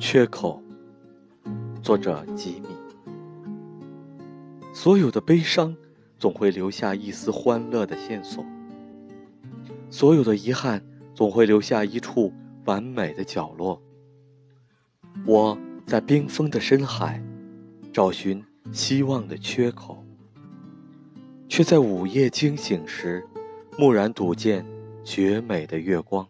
缺口作者吉米所有的悲伤总会留下一丝欢乐的线索，所有的遗憾总会留下一处完美的角落。我在冰封的深海找寻希望的缺口。却在午夜惊醒时，蓦然睹见绝美的月光。